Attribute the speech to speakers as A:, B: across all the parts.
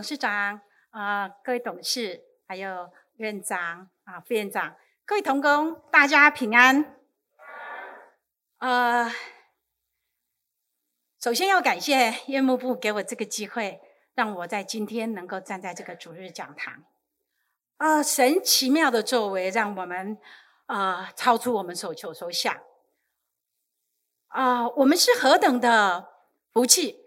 A: 董事长啊、各位董事，还有院长啊、副院长，各位同工，大家平安。呃，首先要感谢院务部给我这个机会，让我在今天能够站在这个主日讲堂。啊、神奇妙的作为，让我们啊、超出我们所求所想。啊、我们是何等的福气，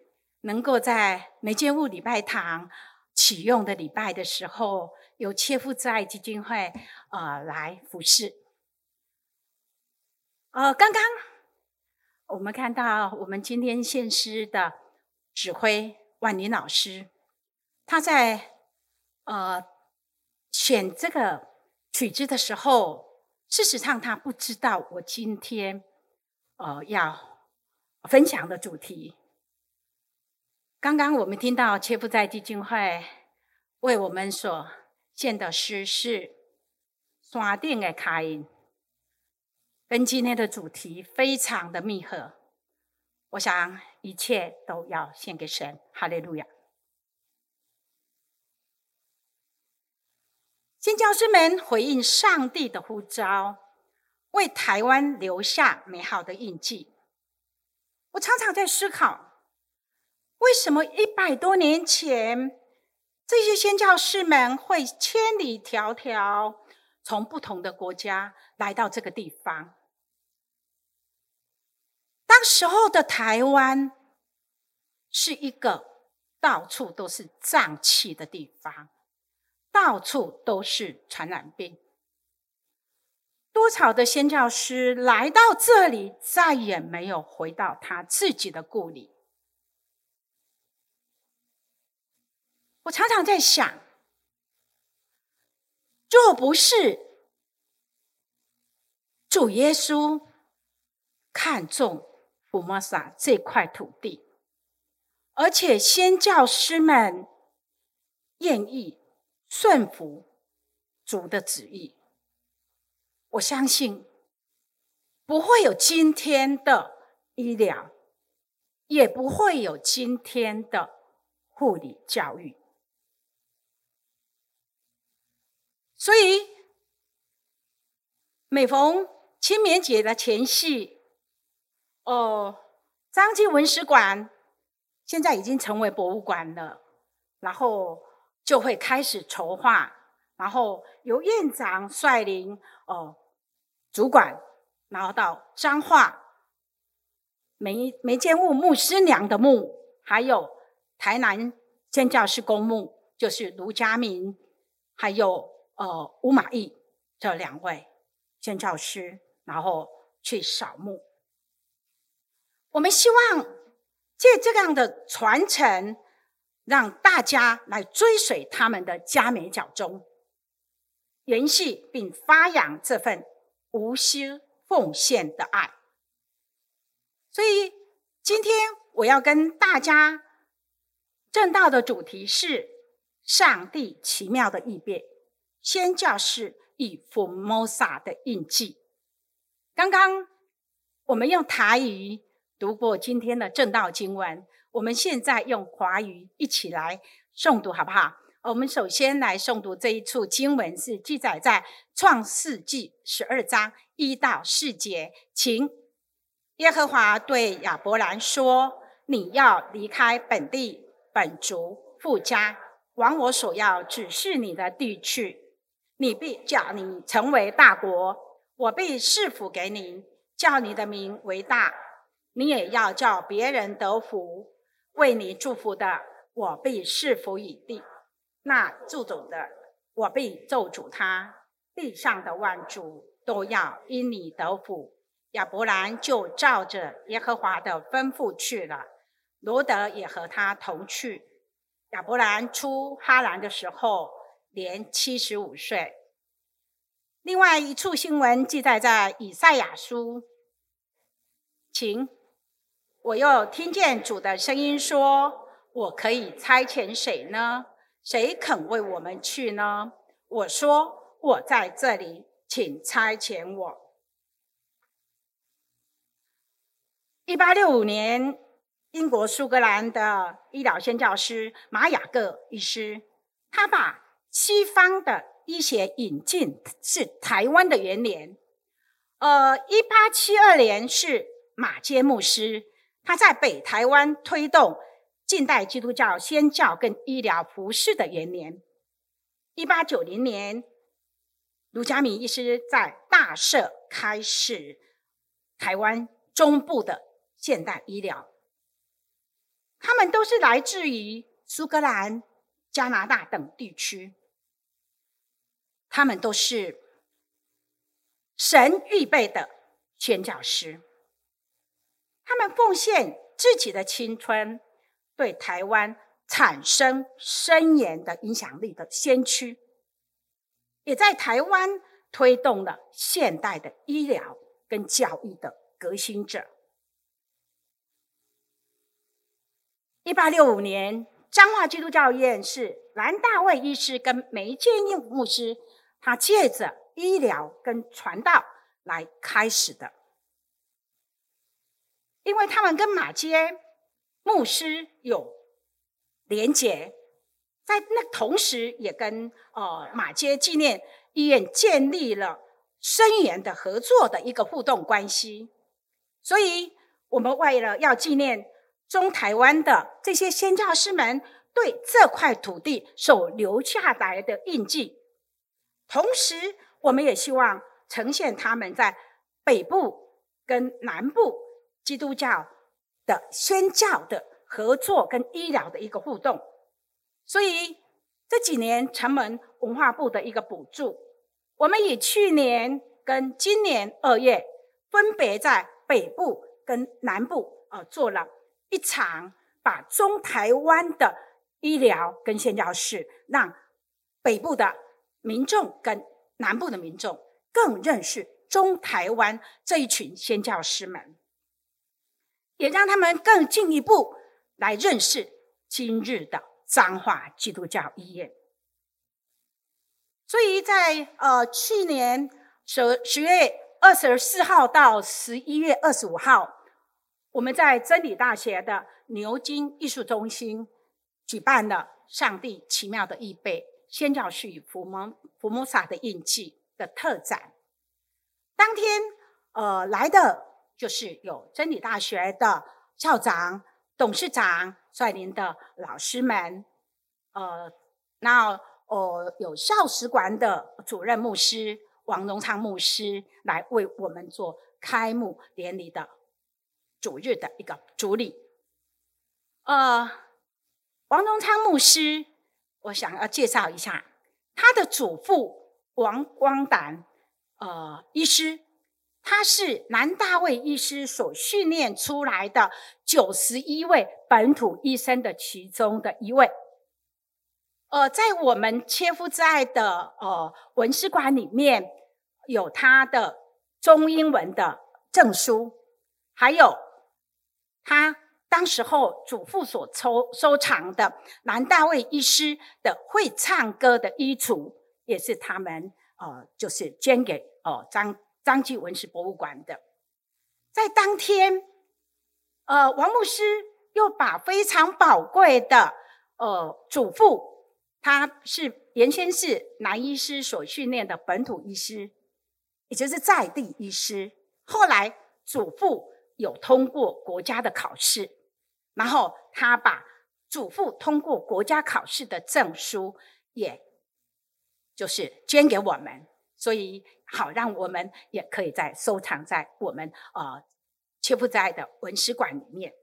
A: 能够在美建物礼拜堂启用的礼拜的时候，由切肤之爱基金会啊、呃、来服侍。呃，刚刚我们看到我们今天献诗的指挥万林老师，他在呃选这个曲子的时候，事实上他不知道我今天。呃，要分享的主题。刚刚我们听到切夫在基金会为我们所献的诗是《山顶的卡音》，跟今天的主题非常的密合。我想一切都要献给神，哈利路亚！新教师们回应上帝的呼召。为台湾留下美好的印记。我常常在思考，为什么一百多年前这些宣教士们会千里迢迢从不同的国家来到这个地方？当时候的台湾是一个到处都是瘴气的地方，到处都是传染病。多少的宣教师来到这里，再也没有回到他自己的故里。我常常在想，若不是主耶稣看重福摩沙这块土地，而且先教师们愿意顺服主的旨意。我相信不会有今天的医疗，也不会有今天的护理教育。所以，每逢清明节的前夕，哦，彰基文史馆现在已经成为博物馆了，然后就会开始筹划，然后由院长率领，哦。主管，然后到彰化梅梅建物牧师娘的墓，还有台南建教士公墓，就是卢家明，还有呃吴马义这两位宣教师，然后去扫墓。我们希望借这样的传承，让大家来追随他们的佳美脚踪，延续并发扬这份。无私奉献的爱，所以今天我要跟大家正道的主题是上帝奇妙的异变，宣教士与福摩沙的印记。刚刚我们用台语读过今天的正道经文，我们现在用华语一起来诵读，好不好？我们首先来诵读这一处经文，是记载在创世纪十二章一到四节。请耶和华对亚伯兰说：“你要离开本地、本族、父家，往我所要指示你的地去。你必叫你成为大国，我必赐福给你，叫你的名为大。你也要叫别人得福。为你祝福的，我必赐福以地。”那咒诅的，我必咒诅他；地上的万族都要因你得福。亚伯兰就照着耶和华的吩咐去了，罗得也和他同去。亚伯兰出哈兰的时候，年七十五岁。另外一处新闻记载在以赛亚书，请我又听见主的声音说：“我可以差遣谁呢？”谁肯为我们去呢？我说：“我在这里，请差遣我。”一八六五年，英国苏格兰的医疗宣教师马雅各医师，他把西方的医学引进是台湾的元年。呃，一八七二年是马偕牧师，他在北台湾推动近代基督教宣教跟医疗服事的元年。一八九零年，卢嘉明医师在大社开始台湾中部的现代医疗。他们都是来自于苏格兰、加拿大等地区。他们都是神预备的宣教师。他们奉献自己的青春，对台湾。产生深远的影响力的先驱，也在台湾推动了现代的医疗跟教育的革新者。一八六五年，彰化基督教院是蓝大卫医师跟梅建英牧师，他借着医疗跟传道来开始的，因为他们跟马街牧师有。连结，在那同时，也跟呃马街纪念医院建立了深远的合作的一个互动关系。所以，我们为了要纪念中台湾的这些先教师们对这块土地所留下来的印记，同时，我们也希望呈现他们在北部跟南部基督教的宣教的。合作跟医疗的一个互动，所以这几年城门文化部的一个补助，我们以去年跟今年二月，分别在北部跟南部呃做了一场，把中台湾的医疗跟宣教室，让北部的民众跟南部的民众更认识中台湾这一群宣教师们，也让他们更进一步。来认识今日的彰化基督教医院，所以在呃去年十十月二十四号到十一月二十五号，我们在真理大学的牛津艺术中心举办了“上帝奇妙的预备：宣教士与福摩福摩撒的印记”的特展。当天呃来的就是有真理大学的校长。董事长率领的老师们，呃，那呃有校史馆的主任牧师王荣昌牧师来为我们做开幕典礼的主日的一个主礼。呃，王荣昌牧师，我想要介绍一下他的祖父王光胆，呃，医师。他是南大卫医师所训练出来的九十一位本土医生的其中的一位。呃，在我们切夫之爱的呃文史馆里面，有他的中英文的证书，还有他当时候祖父所收收藏的南大卫医师的会唱歌的衣橱，也是他们呃就是捐给呃张。张继文史博物馆的，在当天，呃，王牧师又把非常宝贵的，呃，祖父，他是原先是南医师所训练的本土医师，也就是在地医师。后来祖父有通过国家的考试，然后他把祖父通过国家考试的证书，也就是捐给我们，所以。好，让我们也可以在收藏在我们呃切夫在的文史馆里面。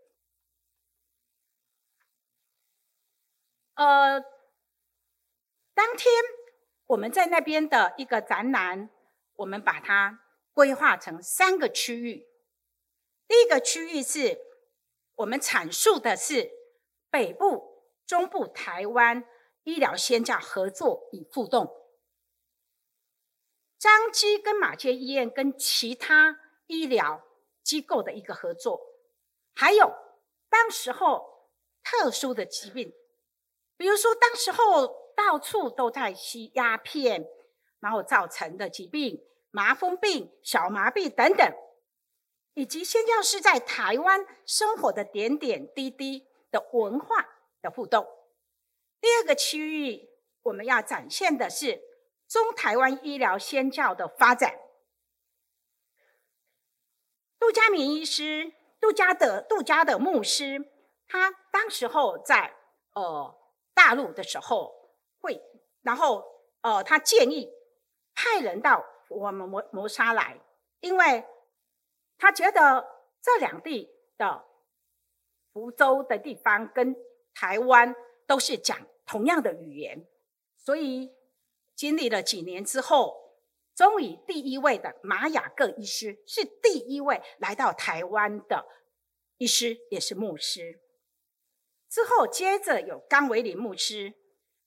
A: 呃，当天我们在那边的一个展览，我们把它规划成三个区域。第一个区域是我们阐述的是北部、中部台湾医疗宣教合作与互动。彰基跟马偕医院跟其他医疗机构的一个合作，还有当时候特殊的疾病，比如说当时候到处都在吸鸦片，然后造成的疾病，麻风病、小麻痹等等，以及宣教士在台湾生活的点点滴滴的文化的互动。第二个区域，我们要展现的是中台湾医疗宣教的发展。杜家明医师，杜家的杜家的牧师，他当时候在呃大陆的时候会，然后呃他建议派人到我们磨磨沙来，因为他觉得这两地的福州的地方跟台湾都是讲同样的语言，所以经历了几年之后。终于，第一位的马雅各医师是第一位来到台湾的医师，也是牧师。之后，接着有冈维林牧师，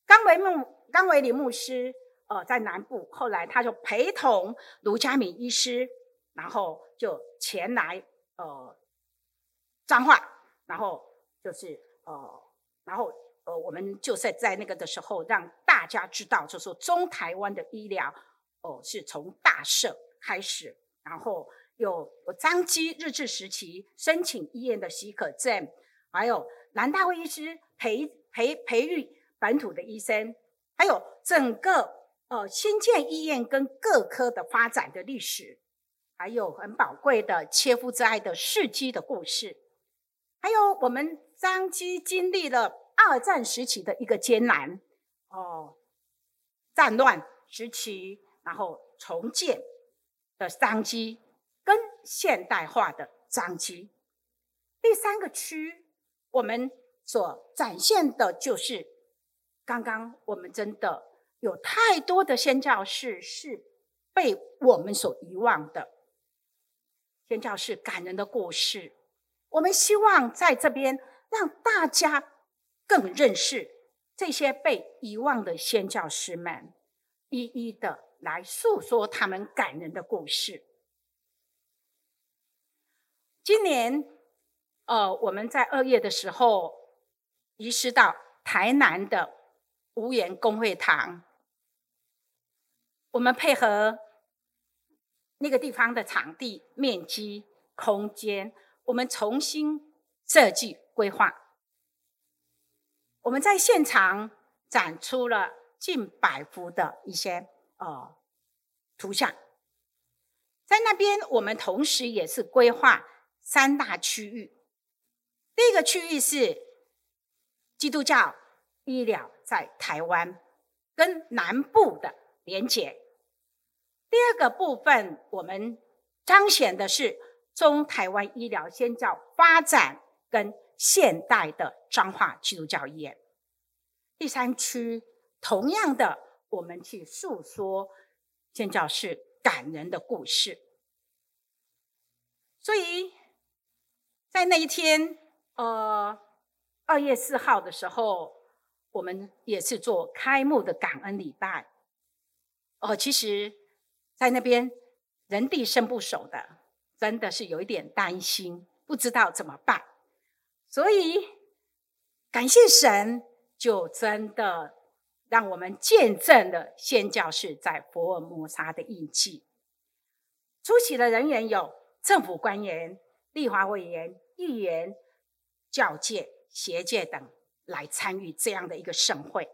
A: 冈维牧冈维林牧师，呃，在南部，后来他就陪同卢嘉敏医师，然后就前来呃彰化，然后就是呃，然后呃，我们就是在那个的时候，让大家知道，就是说中台湾的医疗。哦，是从大社开始，然后有张基日治时期申请医院的许可证，还有南大卫医师培培培育本土的医生，还有整个呃新建医院跟各科的发展的历史，还有很宝贵的切肤之爱的事迹的故事，还有我们张基经历了二战时期的一个艰难哦，战乱时期。然后重建的商机跟现代化的商机。第三个区，我们所展现的就是，刚刚我们真的有太多的宣教士是被我们所遗忘的，宣教士感人的故事。我们希望在这边让大家更认识这些被遗忘的宣教士们，一一的。来诉说他们感人的故事。今年，呃，我们在二月的时候移师到台南的无缘公会堂，我们配合那个地方的场地、面积、空间，我们重新设计规划。我们在现场展出了近百幅的一些。呃，图像在那边，我们同时也是规划三大区域。第一个区域是基督教医疗在台湾跟南部的连结。第二个部分，我们彰显的是中台湾医疗宣教发展跟现代的彰化基督教医院。第三区，同样的。我们去诉说宣教是感人的故事，所以在那一天，呃，二月四号的时候，我们也是做开幕的感恩礼拜。哦、呃，其实，在那边人地生不熟的，真的是有一点担心，不知道怎么办。所以感谢神，就真的。让我们见证了宣教士在佛尔摩沙的印记。出席的人员有政府官员、立法委员、议员、教界、学界等来参与这样的一个盛会。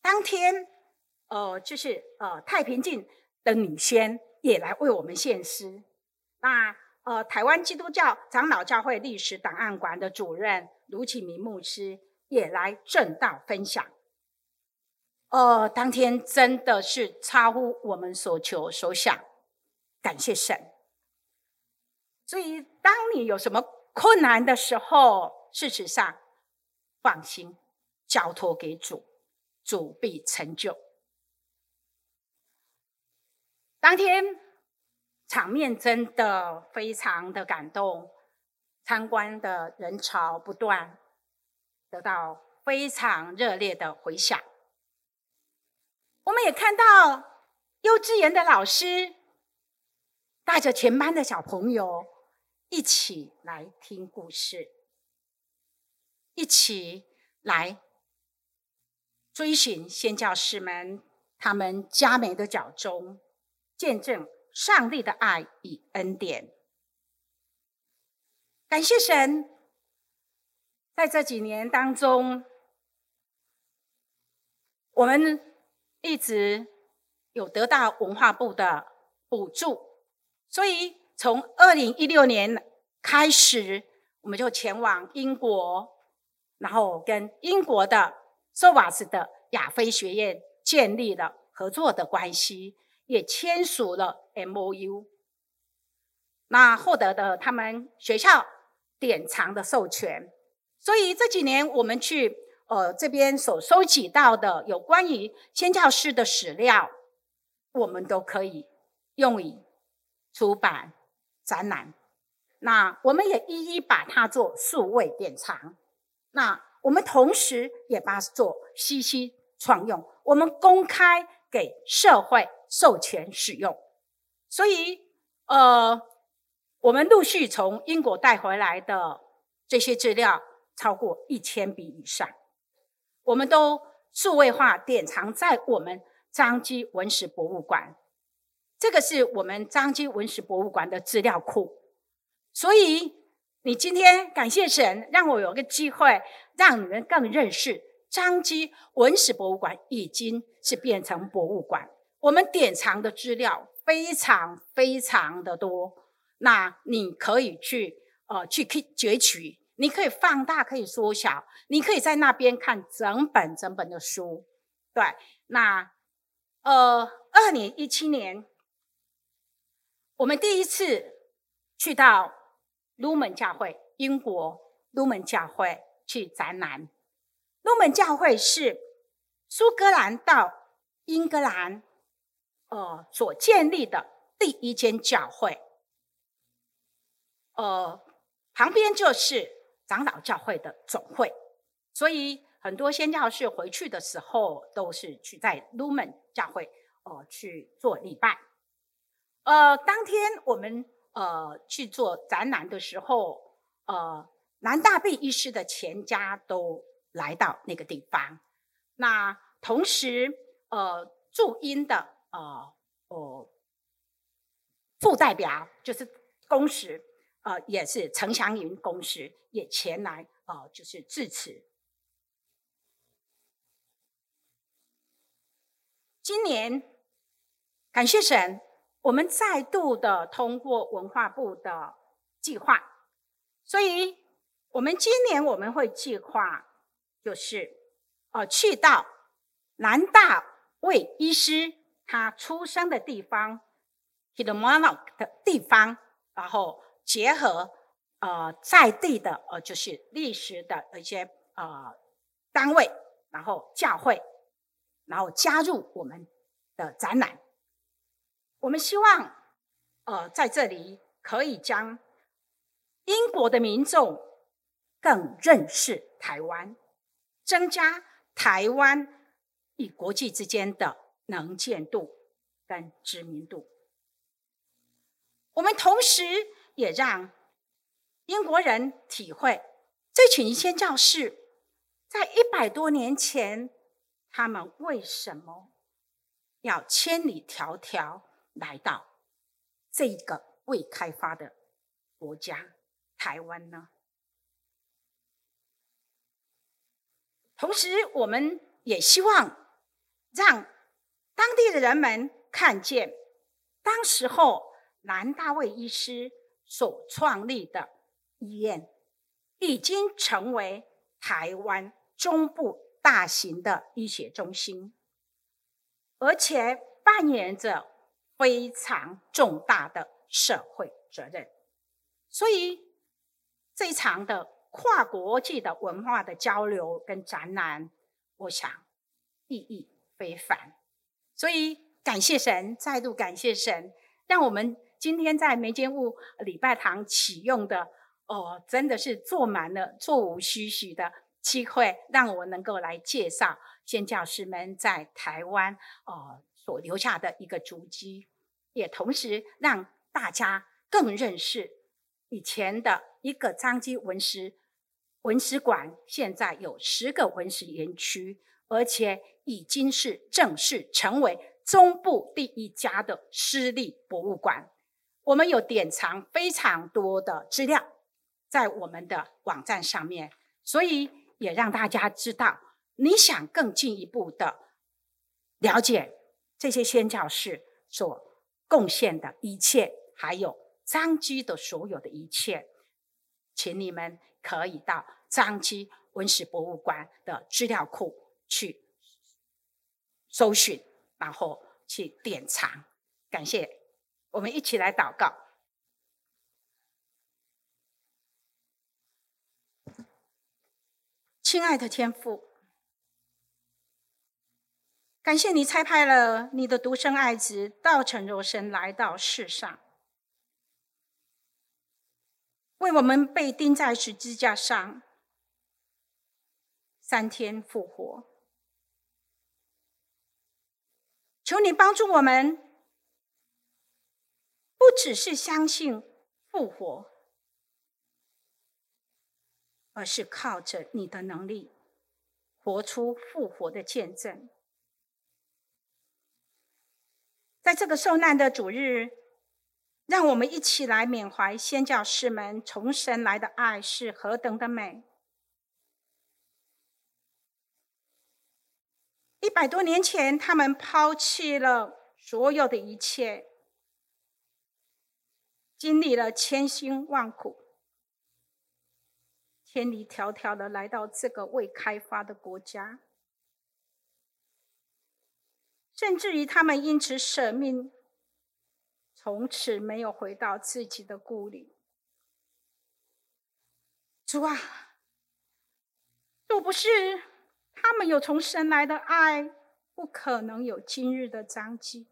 A: 当天，呃，就是呃太平境的女宣也来为我们献诗。那呃，台湾基督教长老教会历史档案馆的主任卢启明牧师也来证道分享。呃，当天真的是超乎我们所求所想，感谢神。所以，当你有什么困难的时候，事实上放心交托给主，主必成就。当天场面真的非常的感动，参观的人潮不断，得到非常热烈的回响。我们也看到幼稚园的老师带着全班的小朋友一起来听故事，一起来追寻先教师们他们佳美的脚踪，见证上帝的爱与恩典。感谢神，在这几年当中，我们一直有得到文化部的补助，所以从二零一六年开始，我们就前往英国，然后跟英国的 SOVAS 的亚非学院建立了合作的关系，也签署了 MOU。那获得的他们学校典藏的授权，所以这几年我们去呃这边所收集到的有关于宣教士的史料，我们都可以用于出版展览。那我们也一一把它做数位典藏。那我们同时也把它做信息创用，我们公开给社会授权使用。所以呃。我们陆续从英国带回来的这些资料超过一千笔以上，我们都数位化典藏在我们张基文史博物馆。这个是我们张基文史博物馆的资料库。所以，你今天感谢神，让我有个机会，让你们更认识张基文史博物馆已经是变成博物馆。我们典藏的资料非常非常的多。那你可以去呃去去擷取，你可以放大，可以缩小，你可以在那边看整本整本的书。对，那呃，二零一七年，我们第一次去到卢门教会，英国卢门教会去展览。卢门教会是苏格兰到英格兰呃所建立的第一间教会。呃，旁边就是长老教会的总会，所以很多宣教士回去的时候，都是去在卢门教会呃去做礼拜。呃，当天我们呃去做展览的时候，呃，南大弼医师的全家都来到那个地方。那同时，呃，驻英的呃哦副代表就是公使。呃，也是陈祥云公使也前来，呃，就是致辞。今年感谢神，我们再度的通过文化部的计划，所以我们今年我们会计划，就是呃，去到南大卫医师他出生的地方，Kilmarnock 的地方，然后。结合呃在地的呃就是历史的一些呃单位，然后教会，然后加入我们的展览。我们希望呃在这里可以将英国的民众更认识台湾，增加台湾与国际之间的能见度跟知名度。我们同时。也让英国人体会，这群宣教士在一百多年前，他们为什么要千里迢迢来到这个未开发的国家台湾呢？同时，我们也希望让当地的人们看见，当时候南大卫医师。所创立的医院已经成为台湾中部大型的医学中心，而且扮演着非常重大的社会责任。所以，这一场的跨国际的文化的交流跟展览，我想意义非凡。所以，感谢神，再度感谢神，让我们。今天在梅间雾礼拜堂启用的哦，真的是坐满了座无虚席的机会，让我能够来介绍宣教师们在台湾哦所留下的一个足迹，也同时让大家更认识以前的一个彰基文史文史馆，现在有十个文史园区，而且已经是正式成为中部第一家的私立博物馆。我们有典藏非常多的资料，在我们的网站上面，所以也让大家知道，你想更进一步的了解这些宣教士所贡献的一切，还有张基的所有的一切，请你们可以到张基文史博物馆的资料库去搜寻，然后去典藏。感谢，我们一起来祷告。亲爱的天父，感谢你差派了你的独生爱子道成肉身来到世上，为我们被钉在十字架上，三天复活。求你帮助我们，不只是相信复活。而是靠着你的能力，活出复活的见证。在这个受难的主日，让我们一起来缅怀先教士们从神来的爱是何等的美。一百多年前，他们抛弃了所有的一切，经历了千辛万苦。千里迢迢的来到这个未开发的国家，甚至于他们因此舍命，从此没有回到自己的故里。主啊，若不是他们有从神来的爱，不可能有今日的彰基。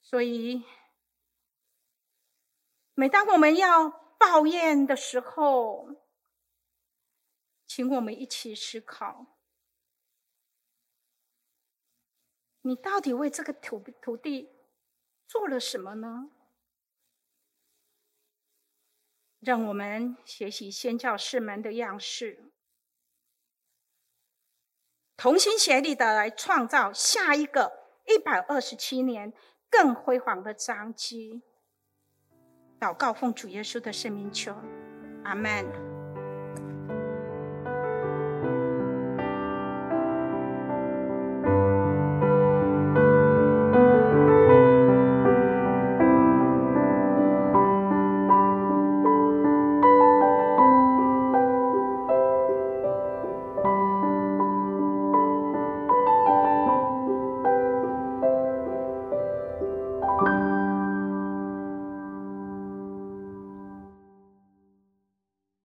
A: 所以，每当我们要抱怨的时候，请我们一起思考：你到底为这个土土地做了什么呢？让我们学习先教士们的样式，同心协力的来创造下一个一百二十七年更辉煌的章机。祷告奉主耶稣的圣名求，阿门。